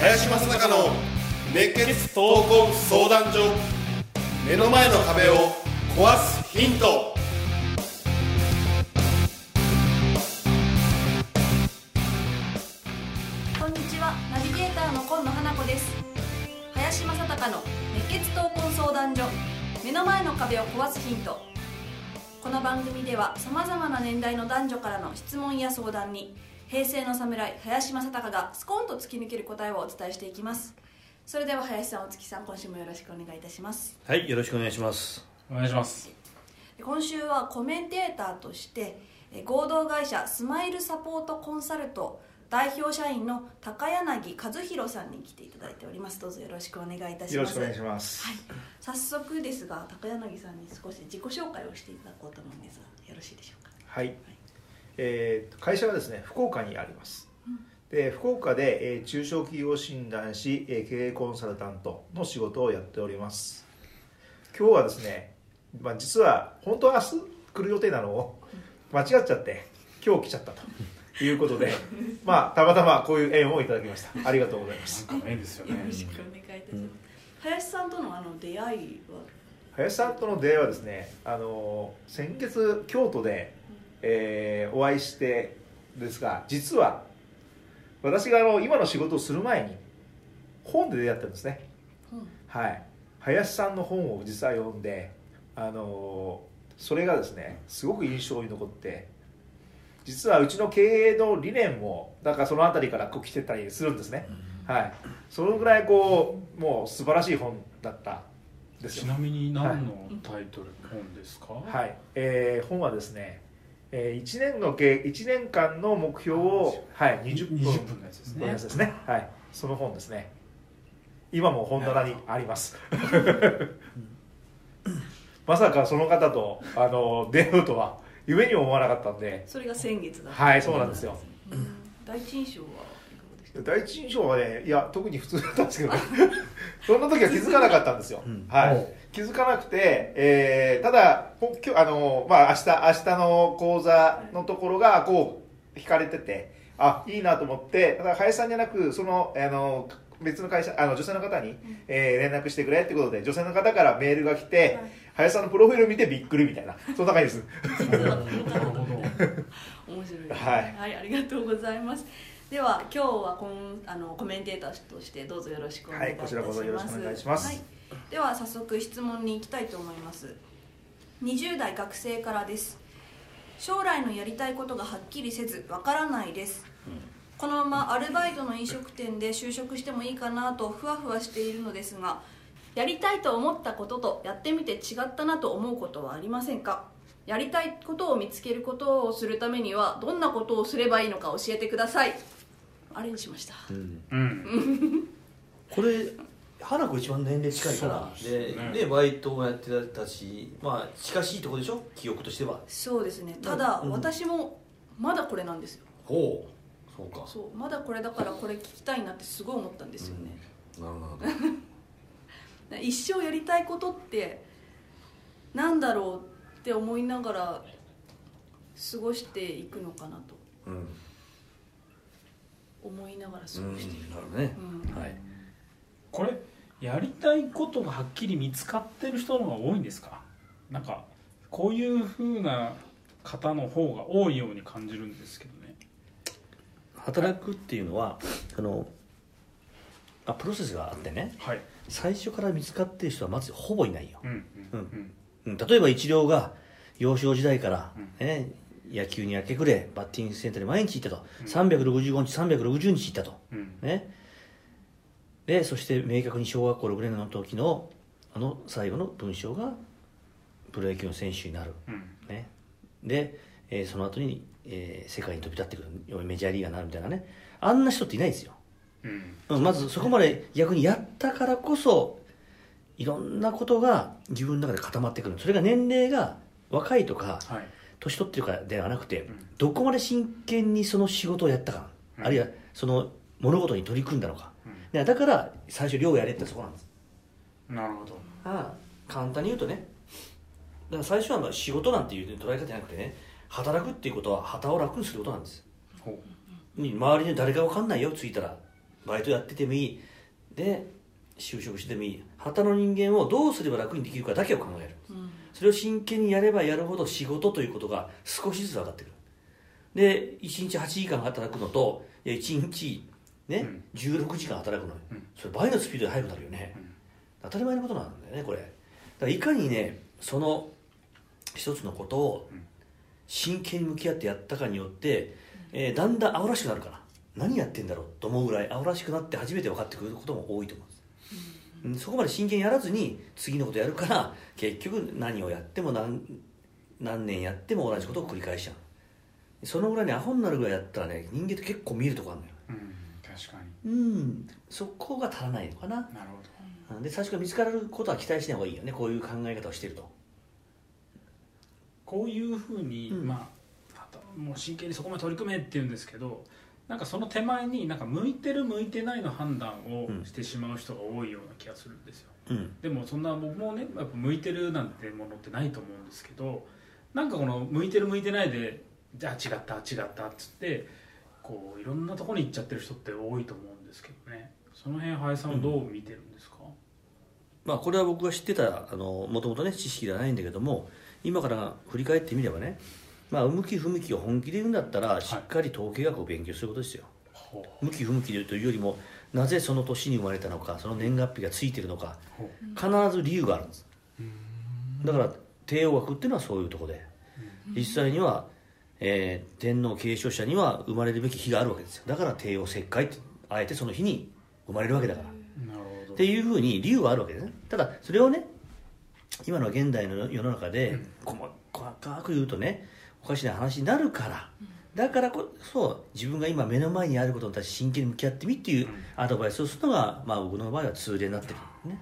林正孝の熱血闘魂相談所目の前の壁を壊すヒント。こんにちは。ナビゲーターの今野花子です。林正孝の熱血闘魂相談所。目の前の壁を壊すヒント。この番組ではさまざまな年代の男女からの質問や相談に平成の侍林正孝がスコンと突き抜ける答えをお伝えしていきます。それでは林さんお月さん今週もよろしくお願いいたします。はいよろしくお願いします。お願いします。今週はコメンテーターとしてえ合同会社スマイルサポートコンサルト代表社員の高柳和弘さんに来ていただいておりますどうぞよろしくお願いいたしますよろしくお願いします。はい、早速ですが高柳さんに少し自己紹介をしていただこうと思うんですがよろしいでしょうか？はい。えーと会社はですね福岡にあります。で福岡で、えー中小企業診断士、えー経営コンサルタントの仕事をやっております。今日はですね、まあ実は本当は明日来る予定なのを間違っちゃって今日来ちゃったということで、まあたまたまこういう縁をいただきました。ありがとうございます。なんか変ですよね。よろしくお願いいたします、林さんとのあの出会いは？林さんとの出会いはですね、あの先月京都で、えーお会いしてですが実は私があの今の仕事をする前に本で出会ったんですね、はい。林さんの本を実は読んであのそれがですねすごく印象に残って実はうちの経営の理念もだからその辺りからこう来てたりするんですね、はい。そのぐらいこうもう素晴らしい本だったちなみに何のタイトル、本ですか？はい、えー本はですね、えー、1年の計1年間の目標を、はい、20分。20分。のやつですね。ですね、はい、その本ですね。今も本棚にあります。まさかその方とあの出会うとは夢にも思わなかったんで。それが先月だった。はいそうなんですよ。うん。第一印象は第一印象はねいや特に普通だったんですけど。そんな時は気づかなかったんですよ、うん。はい、気づかなくて、えーただほ今日あの、まあ、明日明日の講座のところがこう引かれててあいいなと思ってだから林さんじゃなくそのあの別の会社あの女性の方に、えー連絡してくれってことで女性の方からメールが来て、はい。林さんのプロフィールを見てびっくりみたいな そんな感じです。なるほど面白い。ですねはいありがとうございます。では今日はこんあのコメンテーターとしてどうぞよろしくお願いいたします、はいこちらこそよろしくお願いします。はい、では早速質問に行きたいと思います。20代学生からです。将来のやりたいことがはっきりせずわからないです、このままアルバイトの飲食店で就職してもいいかなとふわふわしているのですがやりたいと思ったこととやってみて違ったなと思うことはありませんか？やりたいことを見つけることをするためにはどんなことをすればいいのか教えてください。あれにしました。うん。うん。これ花子一番年齢近いから。でね。でバイトもやってたしまあ近しいところでしょ？記憶としては。そうですね。ただ、うん。私もまだこれなんですよ。ほうそうか。そうまだこれだからこれ聞きたいなってすごい思ったんですよね、なるほど。一生やりたいことってなんだろうって思いながら過ごしていくのかなと。うん。思いながら過ごしている、うん。なるほどね。うん。はいこれやりたいことがはっきり見つかってる人の方が多いんですか？なんかこういうふうな方の方が多いように感じるんですけど。ね働くっていうのはあのあプロセスがあってねはい。最初から見つかってる人はまずほぼいないよ、うんうんううん。うん、例えば一郎が幼少時代からうん、ね野球に明け暮れバッティングセンターに毎日行ったと、365日360日行ったと、うん。ね、でそして明確に小学校6年の時のあの最後の文章がプロ野球の選手になる、うん。ね、で、えーその後に、えー世界に飛び立ってくるメジャーリーガーになるみたいなね。あんな人っていないですよ、うん。うんまずそこまで逆にやったからこそいろんなことが自分の中で固まってくる。それが年齢が若いとかはい。年取ってるからではなくて、ん。どこまで真剣にその仕事をやったか、うん。あるいはその物事に取り組んだのか、でだから最初寮やれってそこなんです。なるほど。ああ簡単に言うとね。だから最初はまあ仕事なんていう捉え方じゃなくてね働くっていうことは旗を楽にすることなんです。ほ周りに誰か分かんないよ着いたら。バイトやっててもいい。で就職してもいい。旗の人間をどうすれば楽にできるかだけを考える。うん。それを真剣にやればやるほど仕事ということが少しずつ分かってくる。で1日8時間働くのといや1日ね、うん。16時間働くのよ、うん。それ倍のスピードで速くなるよね、うん。当たり前のことなんだよねこれ。だからいかにねその一つのことをうん真剣に向き合ってやったかによって、えーだんだん青らしくなるから何やってんだろうと思うぐらい青らしくなって初めて分かってくることも多いと思うんです。うん。そこまで真剣にやらずに次のことやるから結局何をやっても何何年やっても同じことを繰り返しちゃう。そのぐらいにアホになるぐらいやったらね人間って結構見えるとこあるのよ。うん確かに。うん。そこが足らないのかな。なるほど。で最初から見つかることは期待しない方がいいよね。こういう考え方をしてるとこういうふうに、うん。まあもう真剣にそこまで取り組めって言うんですけどなんかその手前になんか向いてる向いてないの判断をうんしてしまう人が多いような気がするんですよ。うん。でもそんな僕もねやっぱ向いてるなんてものってないと思うんですけどなんかこの向いてる向いてないでじゃあ違った違ったっつってこういろんなところに行っちゃってる人って多いと思うんですけどね。その辺林さんはどう見てるんですか、まあこれは僕が知ってたあのもともとね知識ではないんだけども今から振り返ってみればねまあ向き不向きを本気で言うんだったらしっかり統計学を勉強することですよ、ほ向き不向きというよりもなぜその年に生まれたのかその年月日がついてるのか必ず理由があるんです。だから帝王学っていうのはそういうところで実際には、えー天皇継承者には生まれるべき日があるわけですよ。だから帝王切開ってあえてその日に生まれるわけだから。うなるほど。っていうふうに理由はあるわけですね。ただそれをね今の現代の世の中で細かく言うとねおかしな話になるから。だからこそ自分が今目の前にあることに対して真剣に向き合ってみっていうアドバイスをするのが、まあ、僕の場合は通例になってるね、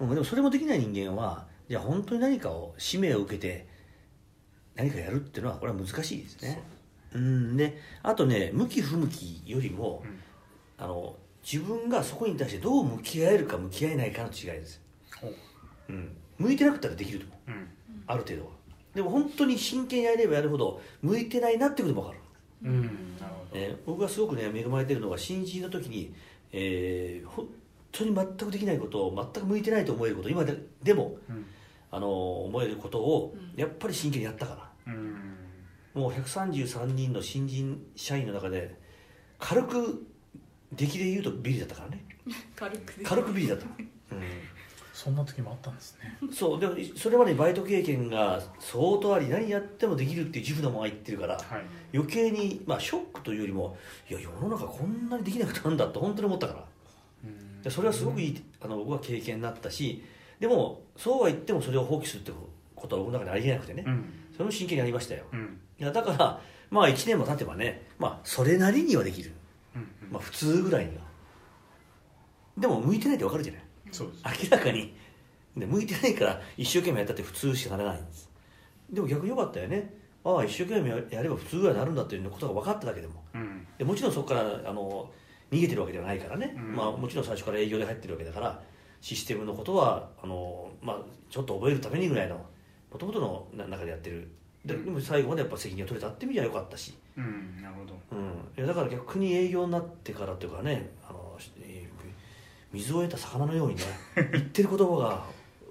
うん、でもそれもできない人間はじゃあ本当に何かを使命を受けて何かやるっていうのはこれは難しいですね。う。ん。であとね向き不向きよりも、うん。あの自分がそこに対してどう向き合えるか向き合えないかの違いです、うん、向いてなかったらできると思う。うん。ある程度は。でも本当に真剣にやればやるほど向いてないなってことも分かる、うん。なるほど、えー僕がすごくね恵まれてるのが新人の時に、えー本当に全くできないことを全く向いてないと思えること今ででも、うん。あの思えることをやっぱり真剣にやったから。うん。もう133人の新人社員の中で軽く出来で言うとビリだったからね。軽く軽くビリだった、そんな時もあったんですね。うん、そうでもそれまでにバイト経験が相当あり何やってもできるっていう自負のまま言ってるからはい。余計に、まあ、ショックというよりもいや世の中こんなにできないことなんだって本当に思ったから。うん。でそれはすごくいいあの僕は経験になったしでもそうは言ってもそれを放棄するってことは僕の中でありえなくてね、うん。それも真剣にやりましたよ。うん。いやだからまあ1年も経てばねまあそれなりにはできる。うんまあ普通ぐらいには。でも向いてないって分かるじゃないそうです。明らかに。で向いてないから一生懸命やったって普通しかならないんです。でも逆に良かったよね。ああ一生懸命やれば普通ぐらいになるんだっていうことが分かっただけでも。うん。でもちろんそこからあの逃げてるわけではないからね、うん。まあ、もちろん最初から営業で入ってるわけだからシステムのことはあの、まあ、ちょっと覚えるためにぐらいのもともとのな中でやってる。ででも最後までやっぱ責任を取れたって意味では良かったし、うんなるほど。うん、だから逆に営業になってからというかねあのえー水を得た魚のようにね 言ってる言葉が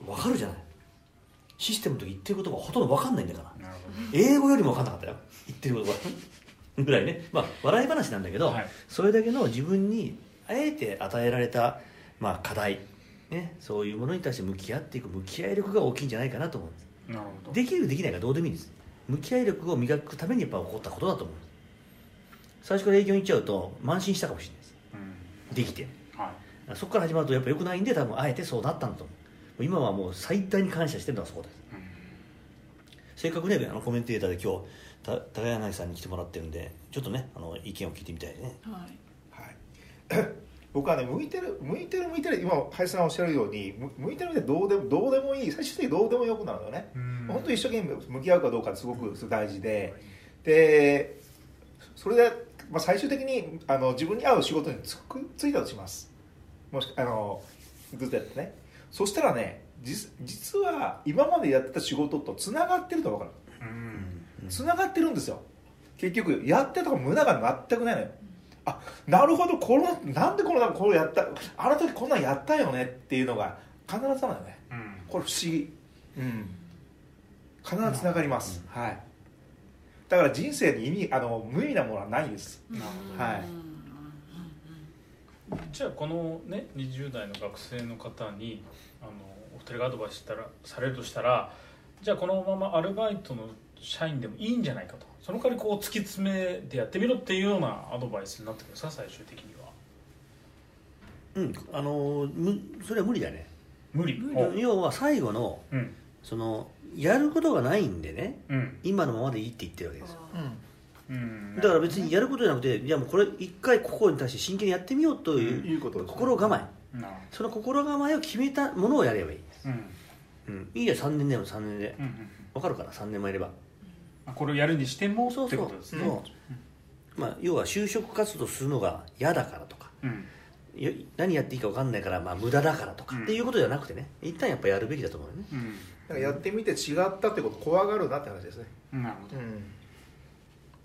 分かるじゃない。システムの時言ってる言葉がほとんど分かんないんだから。英語よりも分かんなかったよ。言ってる言葉。ぐらいね。まあ笑い話なんだけど、はい。それだけの自分にあえて与えられた、まあ、課題、ね、そういうものに対して向き合っていく向き合い力が大きいんじゃないかなと思うんです。どなるほど。できるできないがどうでもいいです。向き合い力を磨くためにやっぱ起こったことだと思う。最初から営業に行っちゃうと慢心したかもしれないです。うん。できて。はいそこから始まるとやっぱ良くないんで多分あえてそうなったんだと。思う今はもう最大に感謝してるのはそこです。うん。せっかくねあのコメンテーターで今日た高柳さんに来てもらってるんでちょっとねあの意見を聞いてみたいね。はい。はい、僕はね向いてる向いてる向いてる今林さんおっしゃるようにむ向いてる向いてるどうでもどうでもいい。最終的にどうでもよくなるのね、うん。本当に一生懸命向き合うかどうかってすごく大事で。でそれで、まあ、最終的にあの自分に合う仕事につくついたとしますもしあのずっとやってね。そしたらね実実は今までやってた仕事とつながってると分かる。うん。つながってるんですよ。結局やってた無駄が全くないのよ。あなるほどこのなんでこのなんかこれやったあの時こんなんやったよねっていうのが必ずあるのよね。うん。これ不思議。うん。必ずつながります、はい。だから人生に意味あの無意味なものはないです。なるほど。はいじゃあこのね20代の学生の方にあのお二人がアドバイスしたらされるとしたらじゃあこのままアルバイトの社員でもいいんじゃないかと。その代わりこう突き詰めてやってみろっていうようなアドバイスになってくる。んですか最終的には。うんあのむそれは無理だね。無理。要は最後のうん。そのやることがないんでねうん。今のままでいいって言ってるわけですよ。うんだから別にやることじゃなくていやもうこれ一回ここに対して真剣にやってみようといういうことですね。心構え。その心構えを決めたものをやればいい、ほどうん。うん、いいや3年でも3年で。うんうん分かるから3年もいれば。あこれをやるにしてもってそう。そうことですね。そうまあ、要は就職活動するのが嫌だからとか。うん。よ何やっていいか分かんないから、まあ、無駄だからとか、うん。っていうことじゃなくてね。一旦やっぱやるべきだと思うよね。うん。だからやってみて違ったってこと怖がるなって話ですね。なるほど。うん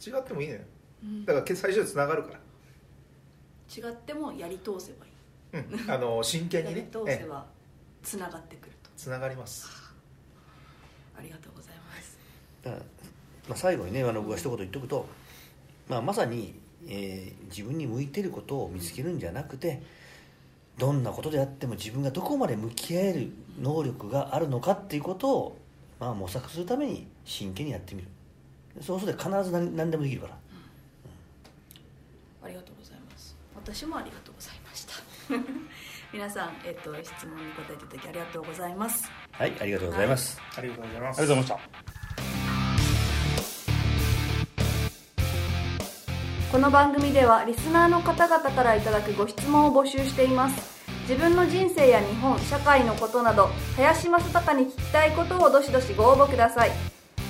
違ってもいいのよ。うん。だから最初につながるか違ってもやり通せばいい。ら、うん、あの 真剣やりにね通せばつながってくると。つながります。ありがとうございます。だからまあ、最後にねあの僕が一言言っとくと、まあ、まさに、えー自分に向いてることを見つけるんじゃなくてどんなことであっても自分がどこまで向き合える能力があるのかっていうことを、まあ、模索するために真剣にやってみるそうすると必ず何何でもできるから。ありがとうございます。私もありがとうございました。皆さん、えっと、質問に答えていただきありがとうございます。はいありがとうございます、ありがとうございまありがとうございました。この番組ではリスナーの方々からいただくご質問を募集しています。自分の人生や日本社会のことなど林正孝に聞きたいことをどしどしご応募ください